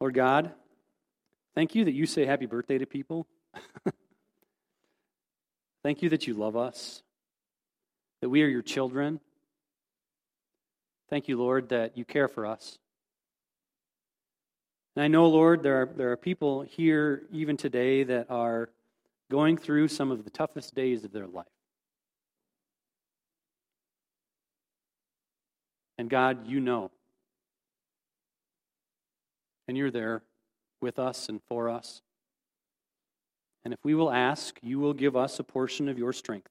Lord God, thank you that you say happy birthday to people. thank you that you love us, that we are your children. Thank you, Lord, that you care for us. And I know, Lord, there are, there are people here even today that are going through some of the toughest days of their life. And God, you know. And you're there with us and for us. And if we will ask, you will give us a portion of your strength.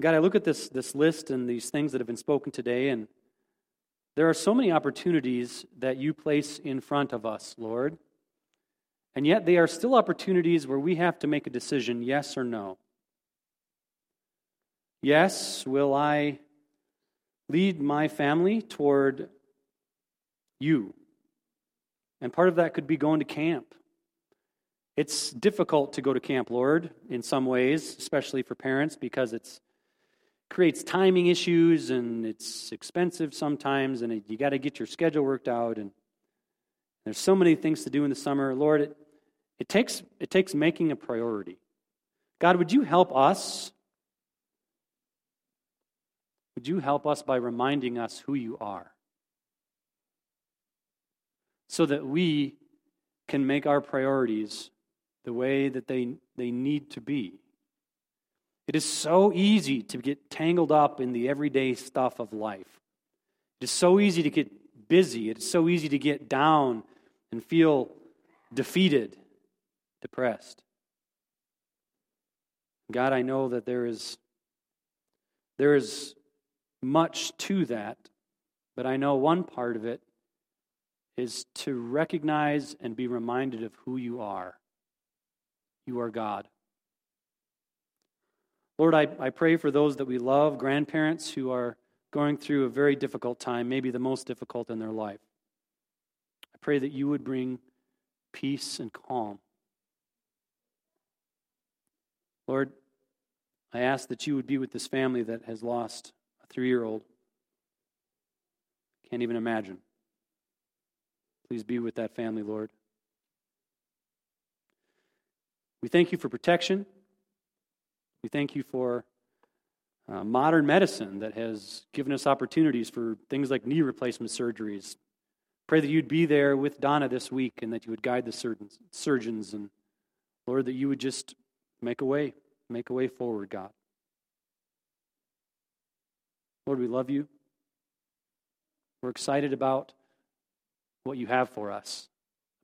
God, I look at this, this list and these things that have been spoken today, and there are so many opportunities that you place in front of us, Lord. And yet, they are still opportunities where we have to make a decision yes or no. Yes, will I lead my family toward you? And part of that could be going to camp. It's difficult to go to camp, Lord, in some ways, especially for parents, because it's creates timing issues and it's expensive sometimes and you got to get your schedule worked out and there's so many things to do in the summer lord it, it takes it takes making a priority god would you help us would you help us by reminding us who you are so that we can make our priorities the way that they, they need to be it is so easy to get tangled up in the everyday stuff of life. It is so easy to get busy. It is so easy to get down and feel defeated, depressed. God, I know that there is there is much to that, but I know one part of it is to recognize and be reminded of who you are. You are God. Lord, I, I pray for those that we love, grandparents who are going through a very difficult time, maybe the most difficult in their life. I pray that you would bring peace and calm. Lord, I ask that you would be with this family that has lost a three year old. Can't even imagine. Please be with that family, Lord. We thank you for protection. We thank you for uh, modern medicine that has given us opportunities for things like knee replacement surgeries. Pray that you'd be there with Donna this week and that you would guide the surgeons, surgeons and Lord, that you would just make a way, make a way forward, God. Lord, we love you. We're excited about what you have for us,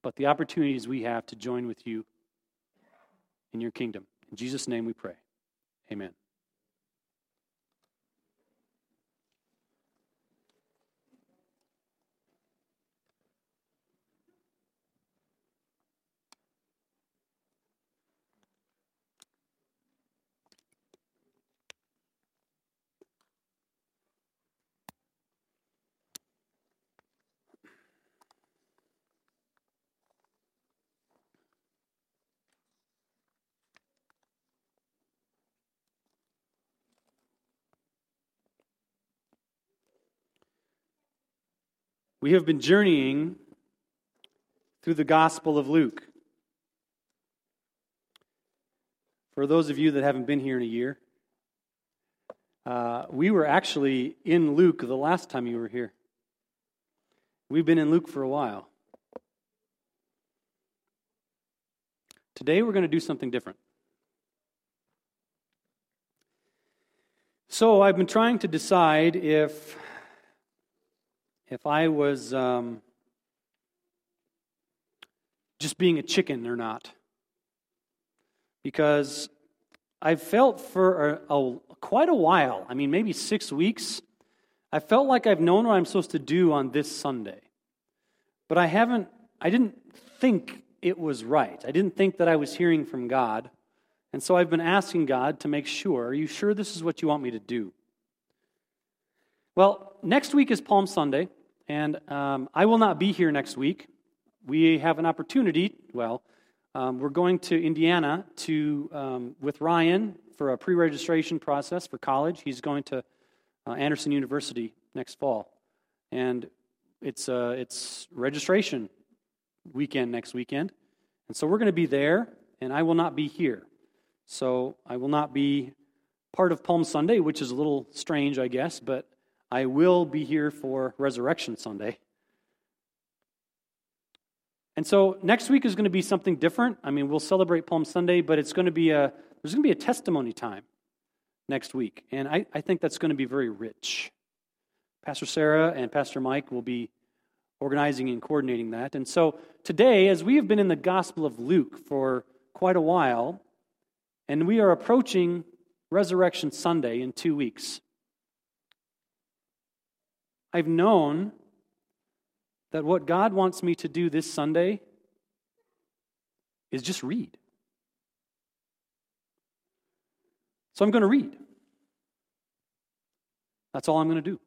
but the opportunities we have to join with you in your kingdom. In Jesus' name we pray. Amen. We have been journeying through the Gospel of Luke. For those of you that haven't been here in a year, uh, we were actually in Luke the last time you were here. We've been in Luke for a while. Today we're going to do something different. So I've been trying to decide if if I was um, just being a chicken or not. Because I've felt for a, a, quite a while, I mean, maybe six weeks, I felt like I've known what I'm supposed to do on this Sunday. But I haven't, I didn't think it was right. I didn't think that I was hearing from God. And so I've been asking God to make sure, are you sure this is what you want me to do? Well, next week is Palm Sunday. And um, I will not be here next week. We have an opportunity, well, um, we're going to Indiana to um, with Ryan for a pre-registration process for college. He's going to uh, Anderson University next fall, and it's, uh, it's registration weekend next weekend. And so we're going to be there, and I will not be here. So I will not be part of Palm Sunday, which is a little strange, I guess, but I will be here for Resurrection Sunday. And so next week is going to be something different. I mean, we'll celebrate Palm Sunday, but it's going to be a there's going to be a testimony time next week. And I, I think that's going to be very rich. Pastor Sarah and Pastor Mike will be organizing and coordinating that. And so today, as we have been in the Gospel of Luke for quite a while, and we are approaching Resurrection Sunday in two weeks, I've known that what God wants me to do this Sunday is just read. So I'm going to read. That's all I'm going to do.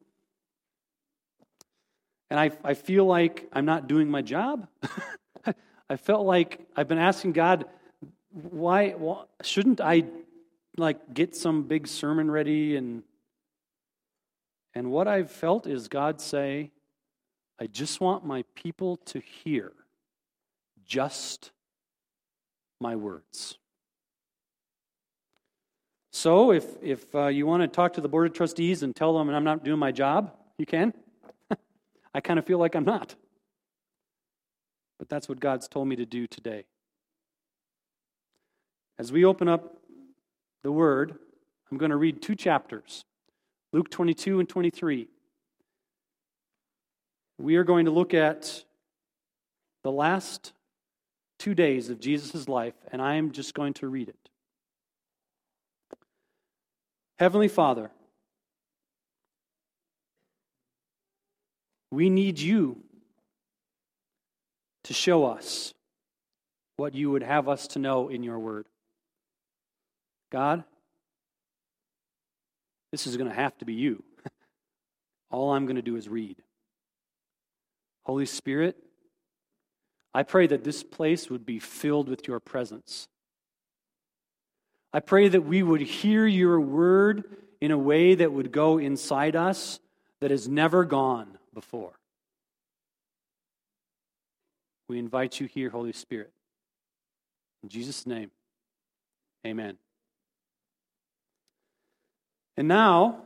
And I, I feel like I'm not doing my job. I felt like I've been asking God, why, why shouldn't I like get some big sermon ready and and what I've felt is God say, I just want my people to hear just my words. So, if, if uh, you want to talk to the Board of Trustees and tell them I'm not doing my job, you can. I kind of feel like I'm not. But that's what God's told me to do today. As we open up the Word, I'm going to read two chapters Luke 22 and 23. We are going to look at the last two days of Jesus' life, and I am just going to read it. Heavenly Father, we need you to show us what you would have us to know in your word. God, this is going to have to be you. All I'm going to do is read. Holy Spirit, I pray that this place would be filled with your presence. I pray that we would hear your word in a way that would go inside us that has never gone before. We invite you here, Holy Spirit. In Jesus' name, amen. And now,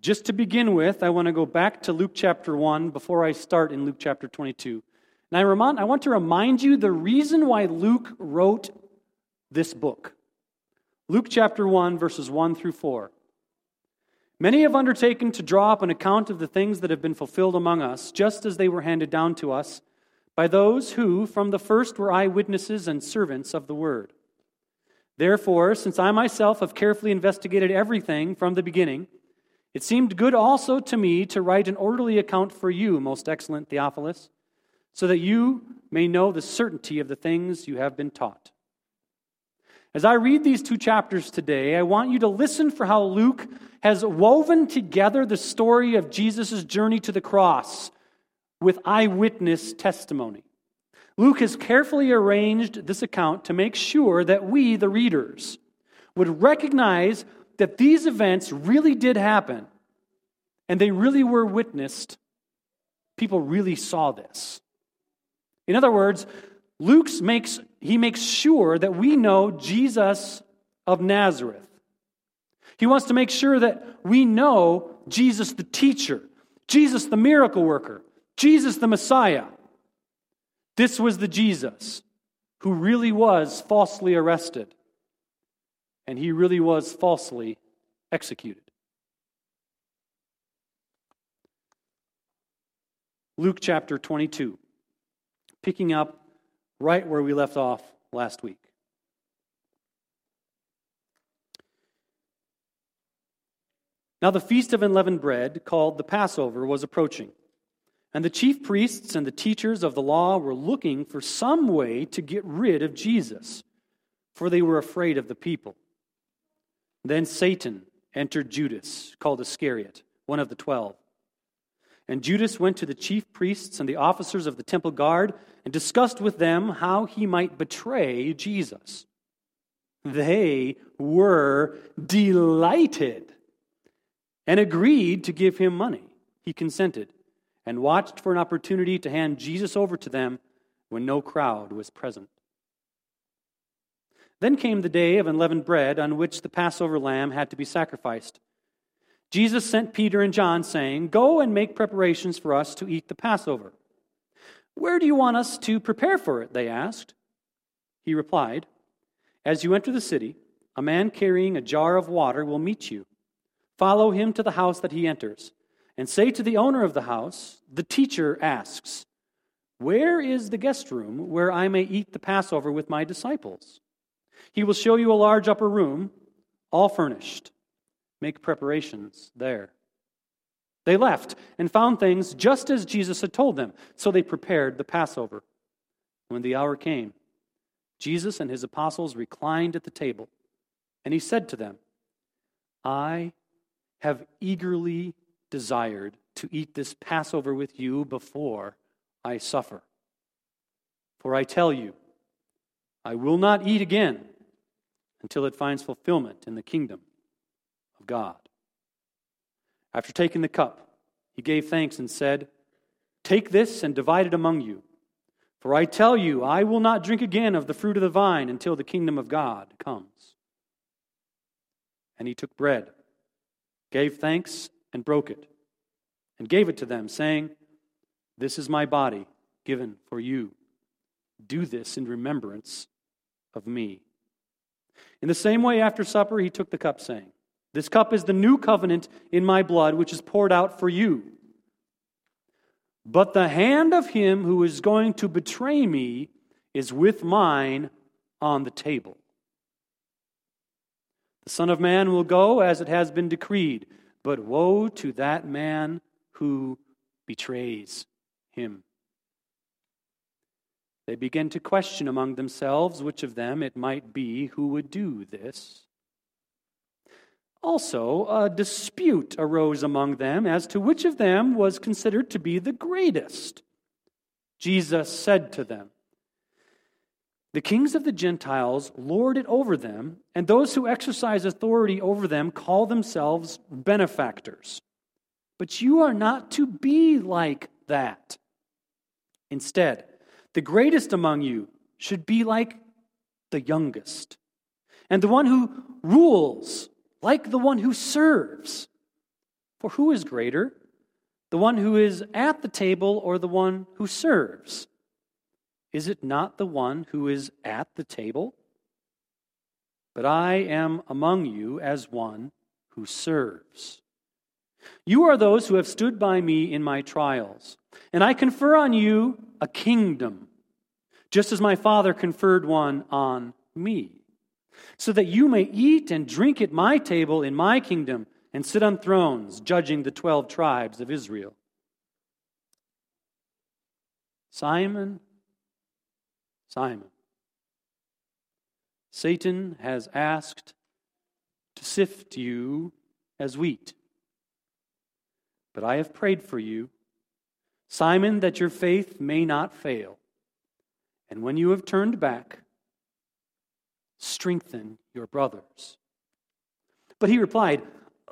just to begin with, I want to go back to Luke chapter 1 before I start in Luke chapter 22. And I, remind, I want to remind you the reason why Luke wrote this book. Luke chapter 1, verses 1 through 4. Many have undertaken to draw up an account of the things that have been fulfilled among us, just as they were handed down to us by those who, from the first, were eyewitnesses and servants of the word. Therefore, since I myself have carefully investigated everything from the beginning, it seemed good also to me to write an orderly account for you, most excellent Theophilus, so that you may know the certainty of the things you have been taught. As I read these two chapters today, I want you to listen for how Luke has woven together the story of Jesus' journey to the cross with eyewitness testimony. Luke has carefully arranged this account to make sure that we, the readers, would recognize that these events really did happen and they really were witnessed. People really saw this. In other words, Luke makes he makes sure that we know Jesus of Nazareth. He wants to make sure that we know Jesus the teacher, Jesus the miracle worker, Jesus the Messiah. This was the Jesus who really was falsely arrested and he really was falsely executed. Luke chapter 22, picking up right where we left off last week. Now, the feast of unleavened bread, called the Passover, was approaching. And the chief priests and the teachers of the law were looking for some way to get rid of Jesus, for they were afraid of the people. Then Satan entered Judas, called Iscariot, one of the twelve. And Judas went to the chief priests and the officers of the temple guard and discussed with them how he might betray Jesus. They were delighted and agreed to give him money. He consented. And watched for an opportunity to hand Jesus over to them when no crowd was present. Then came the day of unleavened bread on which the Passover lamb had to be sacrificed. Jesus sent Peter and John, saying, Go and make preparations for us to eat the Passover. Where do you want us to prepare for it? They asked. He replied, As you enter the city, a man carrying a jar of water will meet you. Follow him to the house that he enters, and say to the owner of the house, The teacher asks, Where is the guest room where I may eat the Passover with my disciples? He will show you a large upper room, all furnished. Make preparations there. They left and found things just as Jesus had told them, so they prepared the Passover. When the hour came, Jesus and his apostles reclined at the table, and he said to them, I have eagerly desired to eat this Passover with you before I suffer. For I tell you, I will not eat again until it finds fulfillment in the kingdom of God. After taking the cup, he gave thanks and said, Take this and divide it among you. For I tell you, I will not drink again of the fruit of the vine until the kingdom of God comes. And he took bread, gave thanks, and broke it, and gave it to them, saying, This is my body given for you. Do this in remembrance of me. In the same way, after supper, he took the cup, saying, This cup is the new covenant in my blood, which is poured out for you. But the hand of him who is going to betray me is with mine on the table. The Son of Man will go as it has been decreed, but woe to that man who betrays him. They began to question among themselves which of them it might be who would do this. Also, a dispute arose among them as to which of them was considered to be the greatest. Jesus said to them, The kings of the Gentiles lord it over them, and those who exercise authority over them call themselves benefactors. But you are not to be like that. Instead, the greatest among you should be like the youngest, and the one who rules like the one who serves. For who is greater, the one who is at the table or the one who serves? Is it not the one who is at the table? But I am among you as one who serves. You are those who have stood by me in my trials, and I confer on you a kingdom, just as my Father conferred one on me, so that you may eat and drink at my table in my kingdom and sit on thrones, judging the twelve tribes of Israel. Simon, Simon, Satan has asked to sift you as wheat. But I have prayed for you Simon, that your faith may not fail. And when you have turned back, strengthen your brothers. But he replied,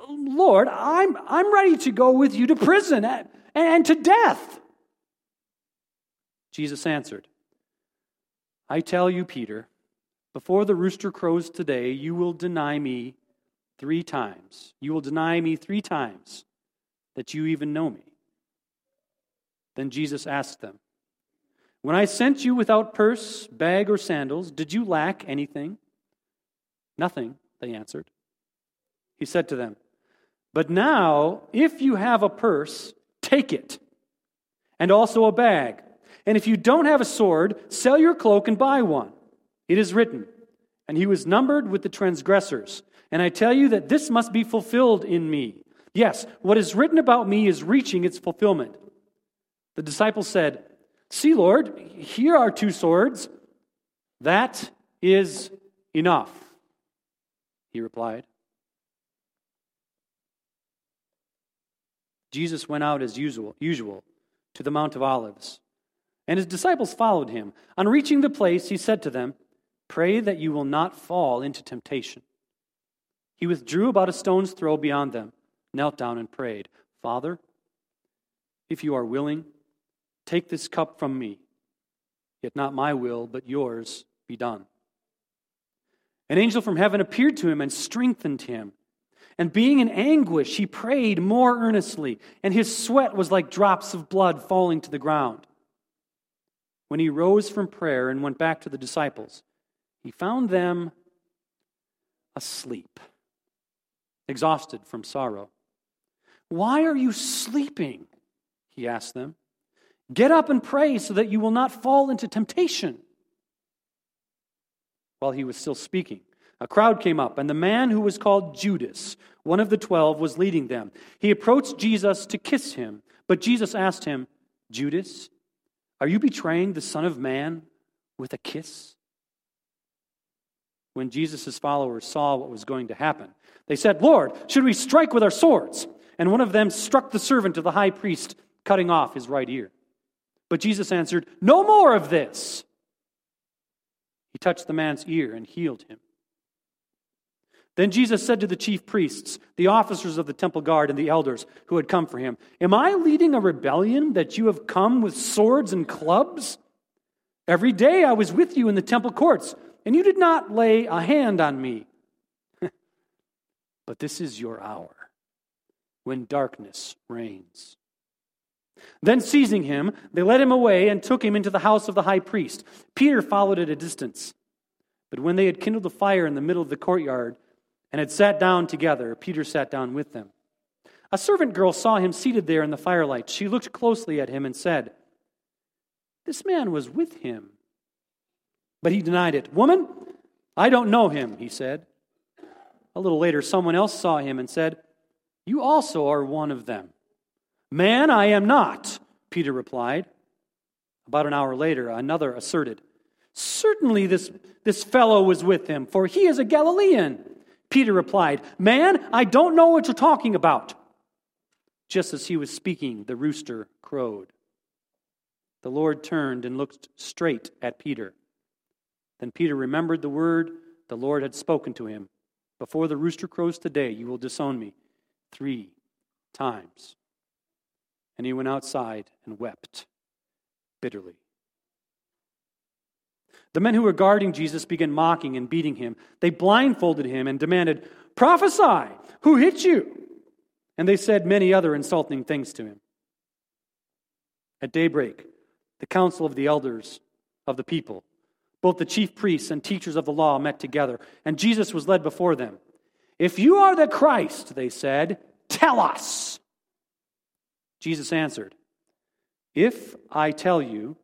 Lord, I'm, I'm ready to go with you to prison and, and to death. Jesus answered, I tell you, Peter, before the rooster crows today, you will deny me three times. You will deny me three times that you even know me. Then Jesus asked them, When I sent you without purse, bag, or sandals, did you lack anything? Nothing, they answered. He said to them, But now, if you have a purse, take it, and also a bag. And if you don't have a sword, sell your cloak and buy one. It is written, And he was numbered with the transgressors. And I tell you that this must be fulfilled in me. Yes, what is written about me is reaching its fulfillment. The disciples said, See, Lord, here are two swords. That is enough, he replied. Jesus went out as usual, usual to the Mount of Olives, and his disciples followed him. On reaching the place, he said to them, Pray that you will not fall into temptation. He withdrew about a stone's throw beyond them, knelt down, and prayed, Father, If you are willing, take this cup from me. Yet not my will, but yours be done. An angel from heaven appeared to him and strengthened him. And being in anguish, he prayed more earnestly, and his sweat was like drops of blood falling to the ground. When he rose from prayer and went back to the disciples, he found them asleep, exhausted from sorrow. Why are you sleeping? He asked them. Get up and pray so that you will not fall into temptation. While he was still speaking, a crowd came up, and the man who was called Judas, one of the twelve, was leading them. He approached Jesus to kiss him, but Jesus asked him, Judas, are you betraying the Son of Man with a kiss? When Jesus' followers saw what was going to happen, they said, Lord, should we strike with our swords? And one of them struck the servant of the high priest, cutting off his right ear. But Jesus answered, No more of this. He touched the man's ear and healed him. Then Jesus said to the chief priests, the officers of the temple guard, and the elders who had come for him, Am I leading a rebellion that you have come with swords and clubs? Every day I was with you in the temple courts, and you did not lay a hand on me. but this is your hour when darkness reigns. Then, seizing him, they led him away and took him into the house of the high priest. Peter followed at a distance. But when they had kindled a fire in the middle of the courtyard and had sat down together, Peter sat down with them. A servant girl saw him seated there in the firelight. She looked closely at him and said, This man was with him. But he denied it. Woman, I don't know him, he said. A little later, someone else saw him and said, You also are one of them. Man, I am not, Peter replied. About an hour later, another asserted, Certainly this, this fellow was with him, for he is a Galilean. Peter replied, Man, I don't know what you're talking about. Just as he was speaking, the rooster crowed. The Lord turned and looked straight at Peter. Then Peter remembered the word the Lord had spoken to him Before the rooster crows today, you will disown me three times. And he went outside and wept bitterly. The men who were guarding Jesus began mocking and beating him. They blindfolded him and demanded, Prophesy! Who hit you? And they said many other insulting things to him. At daybreak, the council of the elders of the people, both the chief priests and teachers of the law, met together, and Jesus was led before them. If you are the Christ, they said, tell us. Jesus answered, If I tell you,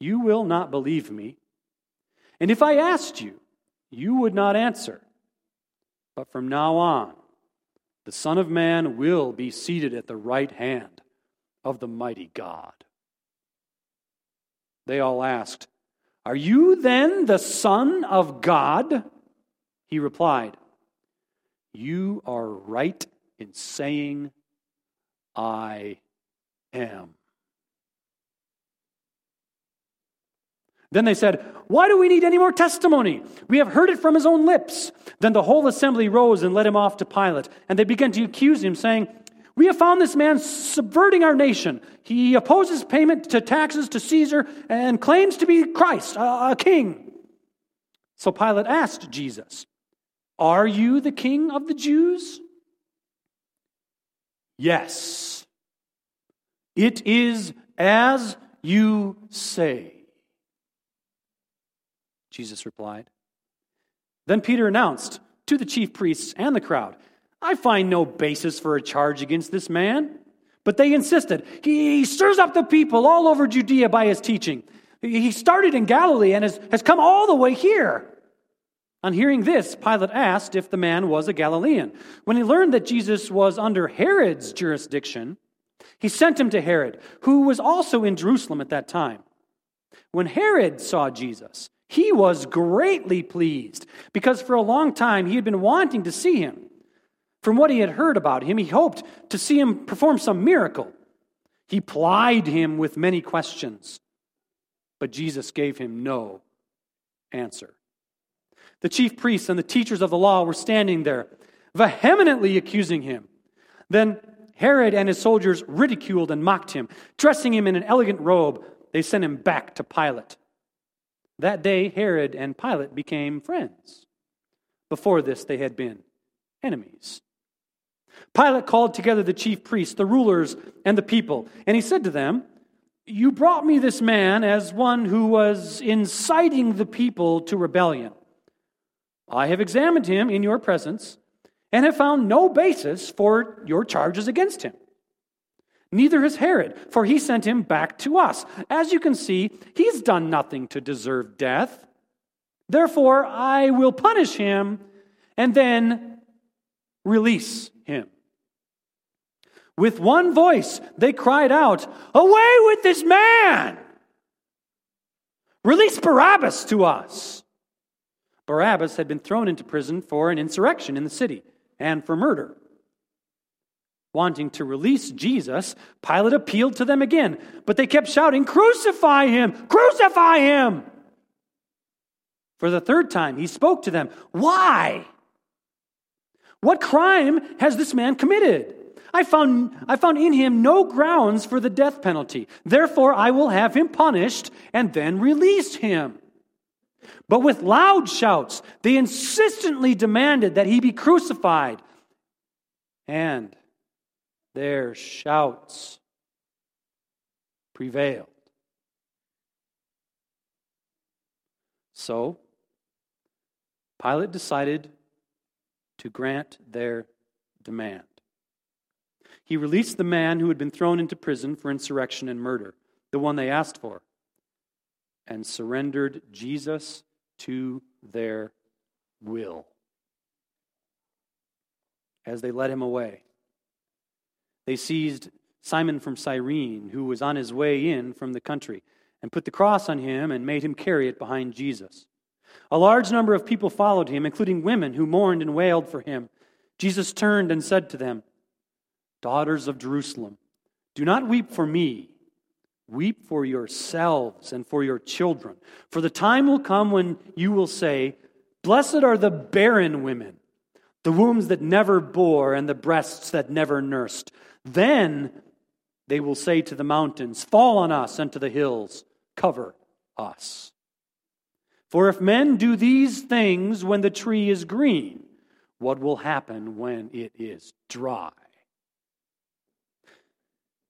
you will not believe me. And if I asked you, you would not answer. But from now on, the Son of Man will be seated at the right hand of the mighty God. They all asked, Are you then the Son of God? He replied, You are right in saying, I am. Then they said, Why do we need any more testimony? We have heard it from his own lips. Then the whole assembly rose and led him off to Pilate. And they began to accuse him, saying, We have found this man subverting our nation. He opposes payment to taxes to Caesar and claims to be Christ, a, king. So Pilate asked Jesus, Are you the king of the Jews? Yes. It is as you say. Jesus replied. Then Peter announced to the chief priests and the crowd, I find no basis for a charge against this man. But they insisted. He stirs up the people all over Judea by his teaching. He started in Galilee and has, has come all the way here. On hearing this, Pilate asked if the man was a Galilean. When he learned that Jesus was under Herod's jurisdiction, he sent him to Herod, who was also in Jerusalem at that time. When Herod saw Jesus, he was greatly pleased because for a long time he had been wanting to see him. From what he had heard about him, he hoped to see him perform some miracle. He plied him with many questions, but Jesus gave him no answer. The chief priests and the teachers of the law were standing there, vehemently accusing him. Then Herod and his soldiers ridiculed and mocked him. Dressing him in an elegant robe, they sent him back to Pilate. That day, Herod and Pilate became friends. Before this, they had been enemies. Pilate called together the chief priests, the rulers, and the people, and he said to them, You brought me this man as one who was inciting the people to rebellion. I have examined him in your presence and have found no basis for your charges against him. Neither has Herod, for he sent him back to us. As you can see, he's done nothing to deserve death. Therefore, I will punish him and then release him. With one voice, they cried out, Away with this man! Release Barabbas to us. Barabbas had been thrown into prison for an insurrection in the city and for murder. Wanting to release Jesus, Pilate appealed to them again, but they kept shouting, Crucify him! Crucify him! For the third time, he spoke to them, Why? What crime has this man committed? I found, I found in him no grounds for the death penalty. Therefore, I will have him punished and then release him. But with loud shouts, they insistently demanded that he be crucified. And their shouts prevailed. So, Pilate decided to grant their demand. He released the man who had been thrown into prison for insurrection and murder, the one they asked for, and surrendered Jesus to their will as they led him away. They seized Simon from Cyrene, who was on his way in from the country, and put the cross on him and made him carry it behind Jesus. A large number of people followed him, including women who mourned and wailed for him. Jesus turned and said to them, Daughters of Jerusalem, do not weep for me. Weep for yourselves and for your children. For the time will come when you will say, Blessed are the barren women, the wombs that never bore, and the breasts that never nursed. Then they will say to the mountains, Fall on us, and to the hills, Cover us. For if men do these things when the tree is green, what will happen when it is dry?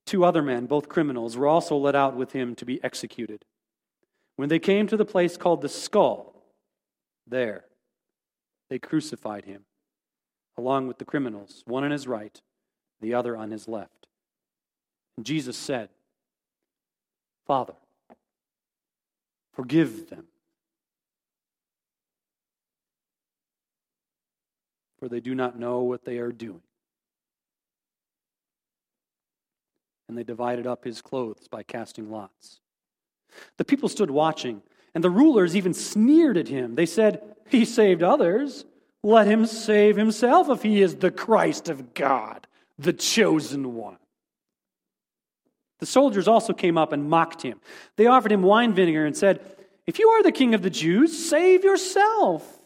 Two other men, both criminals, were also led out with him to be executed. When they came to the place called the skull, there they crucified him, along with the criminals, one on his right, the other on his left. And Jesus said, Father, forgive them, for they do not know what they are doing. and they divided up his clothes by casting lots. The people stood watching, and the rulers even sneered at him. They said, He saved others. Let him save himself if he is the Christ of God, the chosen one. The soldiers also came up and mocked him. They offered him wine vinegar and said, If you are the king of the Jews, save yourself.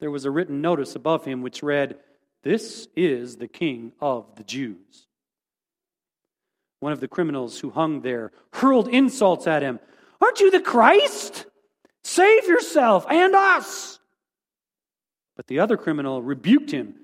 There was a written notice above him which read, This is the king of the Jews one of the criminals who hung there, hurled insults at him. Aren't you the Christ? Save yourself and us. But the other criminal rebuked him.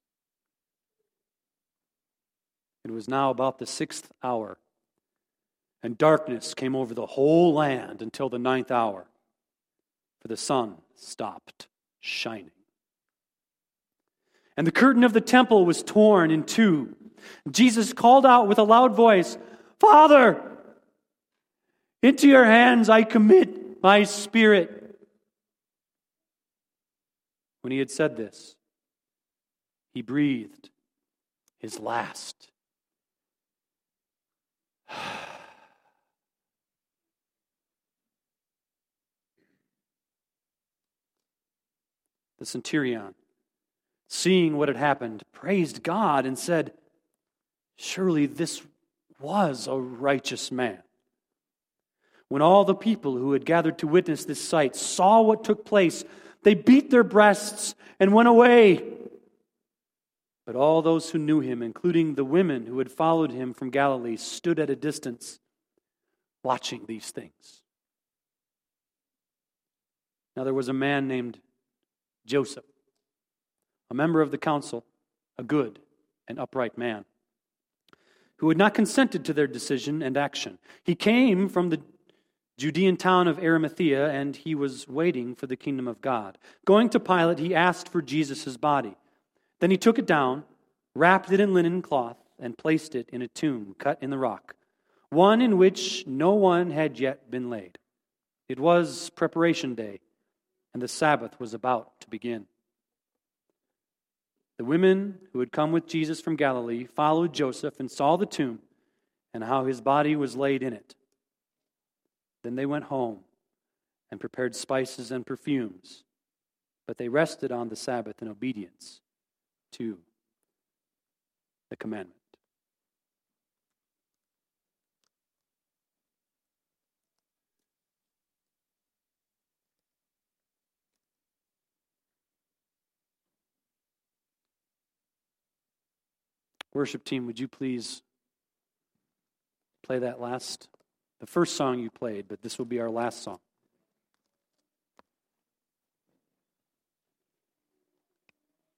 It was now about the sixth hour, and darkness came over the whole land until the ninth hour, for the sun stopped shining. And the curtain of the temple was torn in two Jesus called out with a loud voice, Father, into your hands I commit my spirit. When he had said this, he breathed his last. the centurion, seeing what had happened, praised God and said, Surely this was a righteous man. When all the people who had gathered to witness this sight saw what took place, they beat their breasts and went away. But all those who knew him, including the women who had followed him from Galilee, stood at a distance watching these things. Now there was a man named Joseph, a member of the council, a good and upright man, who had not consented to their decision and action. He came from the Judean town of Arimathea, and he was waiting for the kingdom of God. Going to Pilate, he asked for Jesus' body. Then he took it down, wrapped it in linen cloth, and placed it in a tomb cut in the rock, one in which no one had yet been laid. It was preparation day, and the Sabbath was about to begin. The women who had come with Jesus from Galilee followed Joseph and saw the tomb and how his body was laid in it. Then they went home and prepared spices and perfumes, but they rested on the Sabbath in obedience to the commandment. Worship team, would you please play that last the first song you played, but this will be our last song.